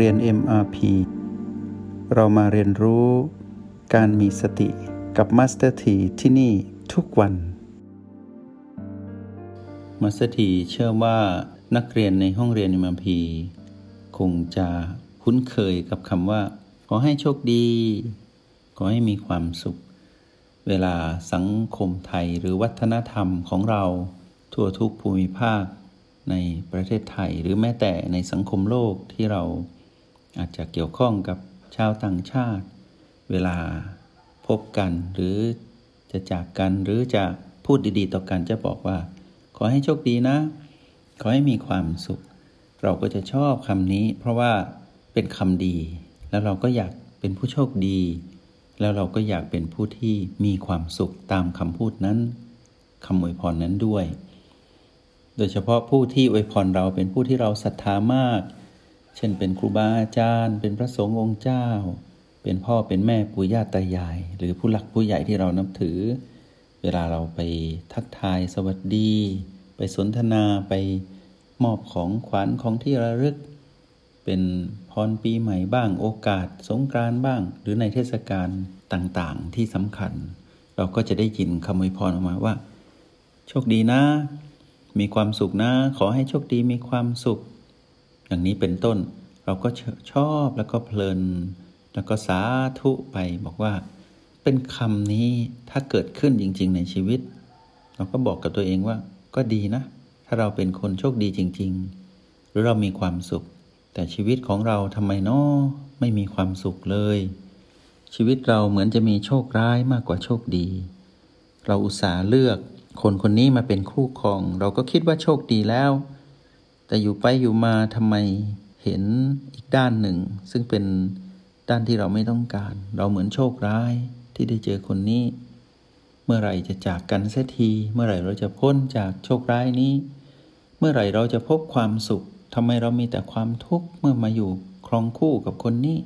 เรียน MRP เรามาเรียนรู้การมีสติกับ Master T ที่ที่นี่ทุกวัน Master T เชื่อว่านักเรียนในห้องเรียน MRP คงจะคุ้นเคยกับคำว่า ขอให้โชคดี ขอให้มีความสุข เวลาสังคมไทยหรือวัฒนธรรมของเรา ทั่วทุกภูมิภาคในประเทศไทยหรือแม้แต่ในสังคมโลกที่เรา อาจจะเกี่ยวข้องกับชาวต่างชาติ เวลาพบกันหรือจะจากกันหรือจะพูดดีๆ ต่อกันจะบอกว่า ขอให้โชคดีนะ ขอให้มีความสุข เราก็จะชอบคำนี้ เพราะว่าเป็นคำดี แล้วเราก็อยากเป็นผู้โชคดี แล้วเราก็อยากเป็นผู้ที่มีความสุขตามคำพูดนั้นคำอวยพรนั้นด้วย โดยเฉพาะผู้ที่อวยพรเราเป็นผู้ที่เราศรัทธามาก เช่นเป็นครูบาอาจารย์ เป็นพระสงฆ์องค์เจ้า เป็นพ่อเป็นแม่ปู่ย่าตายาย หรือผู้หลักผู้ใหญ่ที่เรานับถือ เวลาเราไปทักทายสวัสดี ไปสนทนาไปมอบของขวัญของที่ระลึก เป็นพรปีใหม่บ้างโอกาส สงกรานต์บ้าง หรือในเทศกาลต่างๆที่สำคัญ เราก็จะได้ยินคำอวยพรออกมาว่า โชคดีนะ มีความสุขนะ ขอให้โชคดีมีความสุข อย่างนี้เป็นต้น เราก็ชอบแล้วก็เพลิน แล้วก็สาธุไปบอกว่า เป็นคำนี้ถ้าเกิดขึ้นจริง ๆ ในชีวิต เราก็บอกกับตัวเองว่า ก็ดีนะ ถ้าเราเป็นคนโชคดีจริง ๆ หรือเรามีความสุข แต่ชีวิตของเราทำไมนาะไม่มีความสุขเลย ชีวิตเราเหมือนจะมีโชคร้ายมากกว่าโชคดี เราอุตส่าห์เลือกคนคนนี้มาเป็นคู่ครอง เราก็คิดว่าโชคดีแล้ว แต่อยู่ไปอยู่มาทำไมเห็นอีกด้านหนึ่ง ซึ่งเป็นด้านที่เราไม่ต้องการ เราเหมือนโชคร้ายที่ได้เจอคนนี้ เมื่อไหร่จะจากกันเสียที เมื่อไหร่เราจะพ้นจากโชคร้ายนี้ เมื่อไหร่เราจะพบความสุขทำไมเรามีแต่ความทุกข์เมื่อมาอยู่ครองคู่กับคนนี้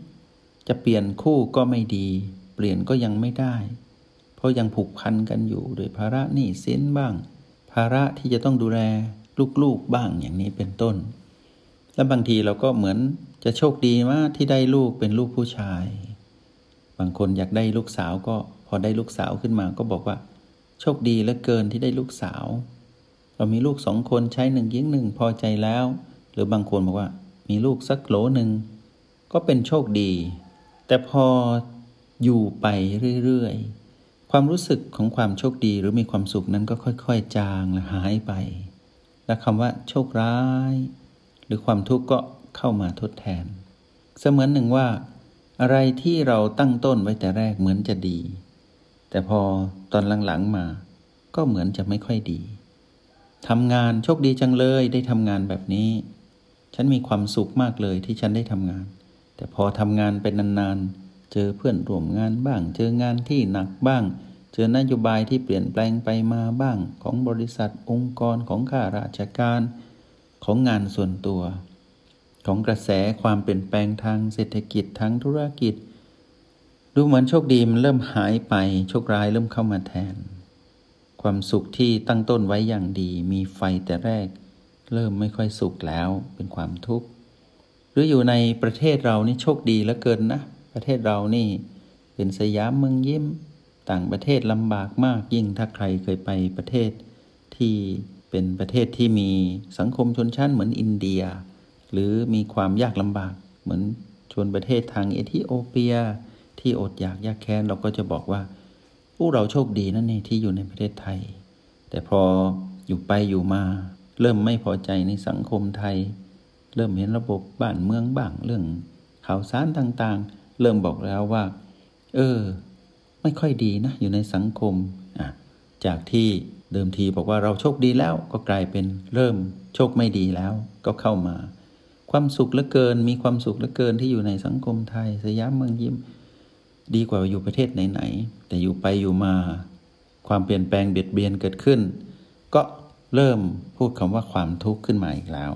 จะเปลี่ยนคู่ก็ไม่ดี เปลี่ยนก็ยังไม่ได้ เพราะยังผูกพันกันอยู่โดยภาระหนี้สินบ้าง ภาระที่จะต้องดูแล ลูกๆบ้างอย่างนี้เป็นต้น และบางทีเราก็เหมือนจะโชคดีมากที่ได้ลูกเป็นลูกผู้ชาย บางคนอยากได้ลูกสาวก็พอได้ลูกสาวขึ้นมาก็บอกว่า โชคดีเหลือเกินที่ได้ลูกสาว เรามีลูกสองคนใช้หนึ่งยิ่งหนึ่งพอใจแล้ว หรือบางคนบอกว่า มีลูกสักโหลหนึ่งก็เป็นโชคดี แต่พออยู่ไปเรื่อยๆ ความรู้สึกของความโชคดีหรือมีความสุขนั้นก็ค่อย ๆ จางและหายไป และคำว่าโชคร้าย หรือความทุกข์ก็เข้ามาทดแทน เสมือนหนึ่งว่า อะไรที่เราตั้งต้นไว้แต่แรกเหมือนจะดี แต่พอตอนหลังๆมา ก็เหมือนจะไม่ค่อยดีทำงานโชคดีจังเลยได้ทำงานแบบนี้ ฉันมีความสุขมากเลยที่ฉันได้ทำงาน แต่พอทำงานเป็นนานๆ เจอเพื่อนร่วมงานบ้าง เจองานที่หนักบ้าง เจอนโยบายที่เปลี่ยนแปลงไปมาบ้างของบริษัทองค์กรของข้าราชการของงานส่วนตัว ของกระแสความเปลี่ยนแปลงทางเศรษฐกิจทางธุรกิจ ดูเหมือนโชคดีมันเริ่มหายไปโชคร้ายเริ่มเข้ามาแทน ความสุขที่ตั้งต้นไว้อย่างดี มีไฟแต่แรก เริ่มไม่ค่อยสุขแล้วเป็นความทุกข์หรืออยู่ในประเทศเรานี่โชคดีเหลือเกินนะ ประเทศเรานี่เป็นสยามเมืองยิ้ม ต่างประเทศลำบากมากยิ่งถ้าใครเคยไปประเทศที่เป็นประเทศที่มีสังคมชนชั้นเหมือนอินเดีย หรือมีความยากลำบากเหมือนชนประเทศทางเอธิโอเปีย ที่อดอยากยากแค้นเราก็จะบอกว่าพวกเราโชคดีนั่นเองที่อยู่ในประเทศไทย แต่พออยู่ไปอยู่มา เริ่มไม่พอใจในสังคมไทย เริ่มเห็นระบบบ้านเมืองบ้างเรื่องข่าวสารต่างๆ เริ่มบอกแล้วว่า เออ ไม่ค่อยดีนะอยู่ในสังคมจากที่เดิมทีบอกว่าเราโชคดีแล้วก็กลายเป็นเริ่มโชคไม่ดีแล้วก็เข้ามา ความสุขเหลือเกิน มีความสุขเหลือเกินที่อยู่ในสังคมไทยสยามเมืองยิ้ม ดีกว่าอยู่ประเทศไหนๆแต่อยู่ไปอยู่มา ความเปลี่ยนแปลงเบียดเบียนเกิดขึ้น ก็เริ่มพูดคำว่าความทุกข์ขึ้นมาอีกแล้ว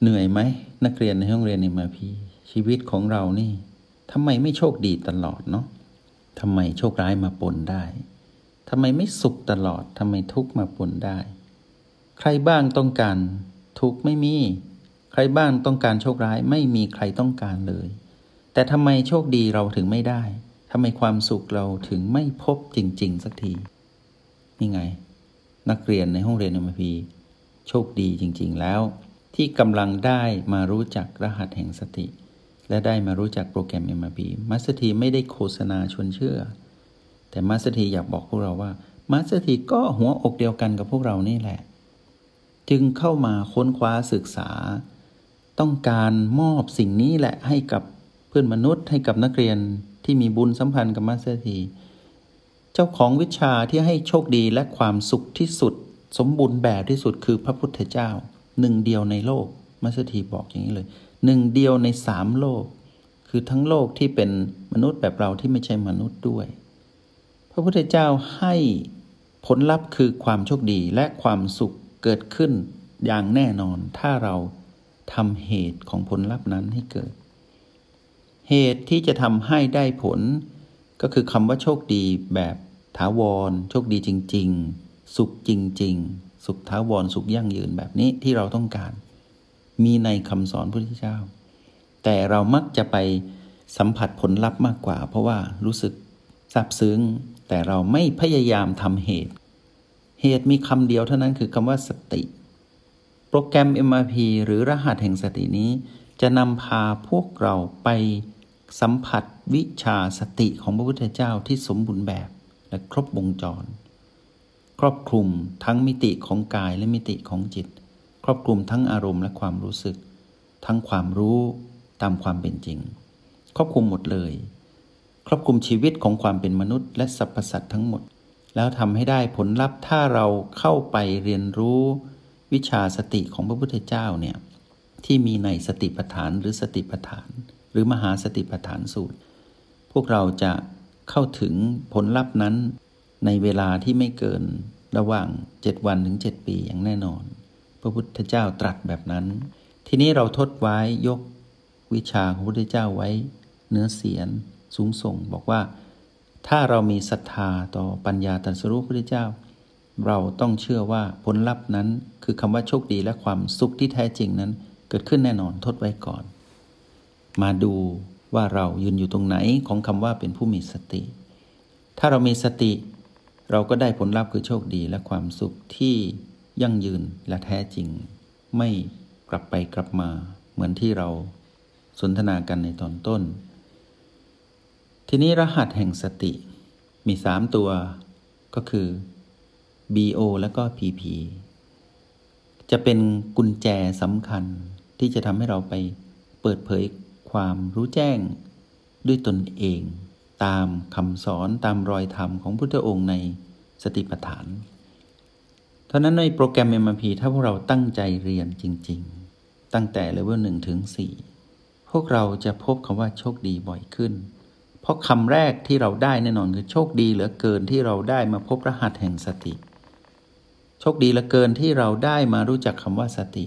เหนื่อยไหมนักเรียนในห้องเรียนในมาพีชีวิตของเรานี่ทำไมไม่โชคดีตลอดเนาะ ทำไมโชคร้ายมาปนได้ทำไมไม่สุขตลอดทำไมทุกมาปนได้ ใครบ้างต้องการทุกไม่มีใใครบ้างต้องการโชคร้ายไม่มีใครต้องการเลย แต่ทำไมโชคดีเราถึงไม่ได้ทำไมความสุขเราถึงไม่พบจริง ๆ สักทีนี่ไง นักเรียนในห้องเรียนอมพีโชคดีจริง ๆ แล้ว ที่กำลังได้มารู้จักรหัสแห่งสติ และได้มารู้จักโปรแกรม MRP มัสทีไม่ได้โฆษณาชวนเชื่อ แต่มัสทีอยากบอกพวกเราว่ามัสทีก็หัวอกเดียวกันกับพวกเรานี่แหละ จึงเข้ามาค้นคว้าศึกษา ต้องการมอบสิ่งนี้แหละให้กับเพื่อนมนุษย์ให้กับนักเรียนที่มีบุญสัมพันธ์กับมัสทีเจ้าของวิชาที่ให้โชคดีและความสุขที่สุด สมบูรณ์แบบที่สุดคือพระพุทธเจ้า หนึ่งเดียวในโลกมัสทีบอกอย่างนี้เลย หนึ่งเดียวในสามโลก คือทั้งโลกที่เป็นมนุษย์แบบเราที่ไม่ใช่มนุษย์ด้วย พระพุทธเจ้าให้ผลลัพธ์คือความโชคดีและความสุขเกิดขึ้นอย่างแน่นอนถ้าเราทำเหตุของผลลัพธ์นั้นให้เกิด เหตุที่จะทำให้ได้ผล ก็คือคำว่าโชคดีแบบถาวร โชคดีจริง ๆ สุขจริง ๆ สุขถาวรสุขยั่งยืนแบบนี้ที่เราต้องการ มีในคำสอนพระพุทธเจ้า แต่เรามักจะไปสัมผัสผลลัพธ์มากกว่า เพราะว่ารู้สึกซาบซึ้ง แต่เราไม่พยายามทำเหตุ เหตุมีคำเดียวเท่านั้นคือคำว่าสติ โปรแกรม MRP หรือรหัสแห่งสตินี้ จะนำพาพวกเราไปสัมผัสวิชาสติของพระพุทธเจ้าที่สมบูรณ์แบบและครบวงจร ครอบคลุมทั้งมิติของกายและมิติของจิต ครอบคลุมทั้งอารมณ์และความรู้สึก ทั้งความรู้ตามความเป็นจริง ครอบคลุมหมดเลย ครอบคลุมชีวิตของความเป็นมนุษย์ และสรรพสัตว์ทั้งหมด แล้วทำให้ได้ผลลัพธ์ถ้าเราเข้าไปเรียนรู้ วิชาสติของพระพุทธเจ้าเนี่ยที่มีในสติปัฏฐานหรือสติปัฏฐาน หรือมหาสติปัฏฐานสูตร พวกเราจะเข้าถึงผลลัพธ์นั้นในเวลาที่ไม่เกินระหว่าง 7 วันถึง 7 ปีอย่างแน่นอน พระพุทธเจ้าตรัสแบบนั้น ทีนี้เราทดไว้ยกวิชาของพระพุทธเจ้าไว้ เนื้อเสียนสูงส่งบอกว่า ถ้าเรามีศรัทธาต่อปัญญาตรัสรู้พระพุทธเจ้า เราต้องเชื่อว่าผลลัพธ์นั้น คือคำว่าโชคดีและความสุขที่แท้จริงนั้น เกิดขึ้นแน่นอนทดไว้ก่อน มาดูว่าเรายืนอยู่ตรงไหนของคำว่าเป็นผู้มีสติ ถ้าเรามีสติ เราก็ได้ผลลัพธ์คือโชคดีและความสุขที่ ยั่งยืนและแท้จริง ไม่กลับไปกลับมาเหมือนที่เราสนทนากันในตอนต้น ทีนี้รหัสแห่งสติมีสามตัวก็คือ BO แล้วก็ PP จะเป็นกุญแจสำคัญที่จะทำให้เราไปเปิดเผยความรู้แจ้งด้วยตนเอง ตามคำสอนตามรอยธรรมของพุทธองค์ในสติปัฏฐาน ท่านั้นในโปรแกรม MMP ถ้าพวกเราตั้งใจเรียนจริง ๆ ตั้งแต่เลเวลหนึ่งถึงสี่พวกเราจะพบคำว่าโชคดีบ่อยขึ้น เพราะคำแรกที่เราได้แน่นอนคือโชคดีเหลือเกินที่เราได้มาพบรหัสแห่งสติ โชคดีเหลือเกินที่เราได้มารู้จักคำว่าสติ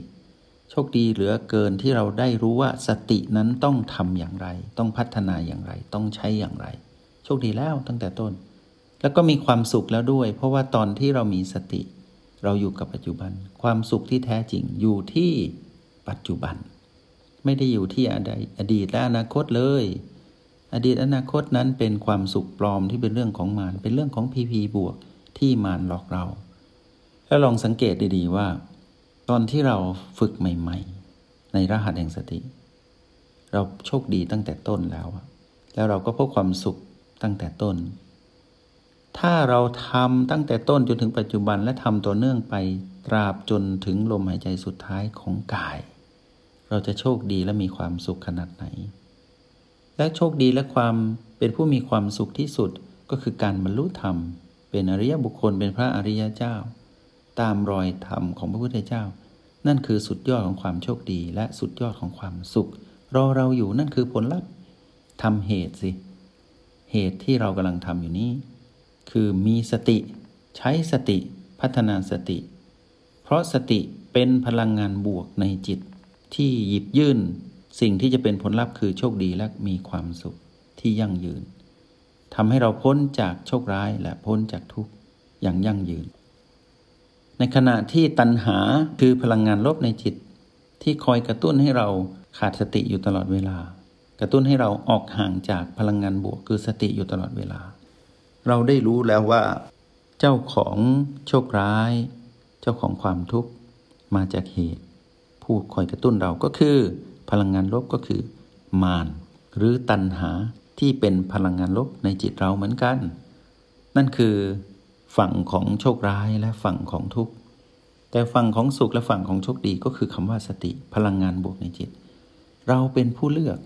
โชคดีเหลือเกินที่เราได้รู้ว่าสตินั้นต้องทำอย่างไร ต้องพัฒนาอย่างไร ต้องใช้อย่างไร โชคดีแล้วตั้งแต่ต้น แล้วก็มีความสุขแล้วด้วย เพราะว่าตอนที่เรามีสติ เราอยู่กับปัจจุบัน ความสุขที่แท้จริงอยู่ที่ปัจจุบัน ไม่ได้อยู่ที่อดีตและอนาคตเลย อดีตอนาคตนั้นเป็นความสุขปลอมที่เป็นเรื่องของมารเป็นเรื่องของพีพีบวกที่มารหลอกเรา แล้วลองสังเกตดีๆว่า ตอนที่เราฝึกใหม่ ๆ ในรหัสแห่งสติ เราโชคดีตั้งแต่ต้นแล้ว แล้วเราก็พบความสุขตั้งแต่ต้น ถ้าเราทำตั้งแต่ต้นจนถึงปัจจุบันและทำต่อเนื่องไปตราบจนถึงลมหายใจสุดท้ายของกาย เราจะโชคดีและมีความสุขขนาดไหน และโชคดีและความเป็นผู้มีความสุขที่สุดก็คือการบรรลุธรรม เป็นอริยบุคคลเป็นพระอริยเจ้า ตามรอยธรรมของพระพุทธเจ้า นั่นคือสุดยอดของความโชคดีและสุดยอดของความสุข รอเราอยู่นั่นคือผลลัพธ์ทำเหตุสิ เหตุที่เรากำลังทำอยู่นี้ คือมีสติ ใช้สติพัฒนาสติ เพราะสติเป็นพลังงานบวกในจิต ที่หยิบยื่น สิ่งที่จะเป็นผลลัพธ์คือโชคดีและมีความสุขที่ยั่งยืนทำให้เราพ้นจากโชคร้ายและพ้นจากทุกข์อย่างยั่งยืน ในขณะที่ตัณหาคือพลังงานลบในจิต ที่คอยกระตุ้นให้เราขาดสติอยู่ตลอดเวลา กระตุ้นให้เราออกห่างจากพลังงานบวกคือสติอยู่ตลอดเวลา เราได้รู้แล้วว่า เจ้าของโชคร้าย เจ้าของความทุกข์มาจากเหตุ ผู้คอยกระตุ้นเราก็คือ พลังงานลบก็คือ มารหรือตัณหาที่เป็นพลังงานลบในจิตเราเหมือนกัน นั่นคือฝั่งของโชคร้ายและฝั่งของทุกข์แต่ฝั่งของสุขและฝั่งของโชคดีก็คือคำว่าสติพลังงานบวกในจิต เราเป็นผู้เลือก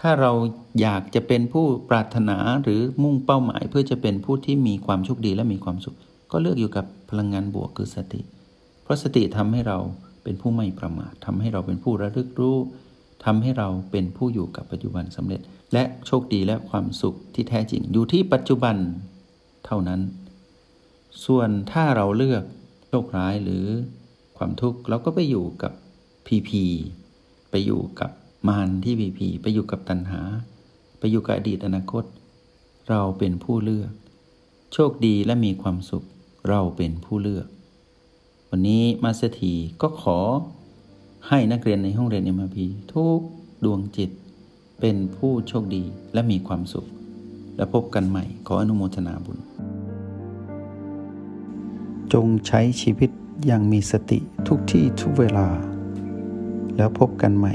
ถ้าเราอยากจะเป็นผู้ปรารถนาหรือมุ่งเป้าหมาย เพื่อจะเป็นผู้ที่มีความโชคดีและมีความสุข ก็เลือกอยู่กับพลังงานบวกคือสติ เพราะสติทำให้เราเป็นผู้ไม่ประมาททำให้เราเป็นผู้ระลึกรู้ทำให้เราเป็นผู้อยู่กับปัจจุบันสำเร็จ และโชคดีและความสุขที่แท้จริงอยู่ที่ปัจจุบันเท่านั้น ส่วนถ้าเราเลือกโชคร้ายหรือความทุกข์เราก็ไปอยู่กับพีพีไปอยู่กับ มารที่พีพีไปอยู่กับตัณหา ไปอยู่กับอดีตอนาคต เราเป็นผู้เลือก โชคดีและมีความสุข เราเป็นผู้เลือก วันนี้มาสถีก็ขอให้นักเรียนในห้องเรียนเอ็มพีทุกดวงจิต เป็นผู้โชคดีและมีความสุข และพบกันใหม่ขออนุโมทนาบุญ จงใช้ชีวิตอย่างมีสติทุกที่ทุกเวลา แล้วพบกันใหม่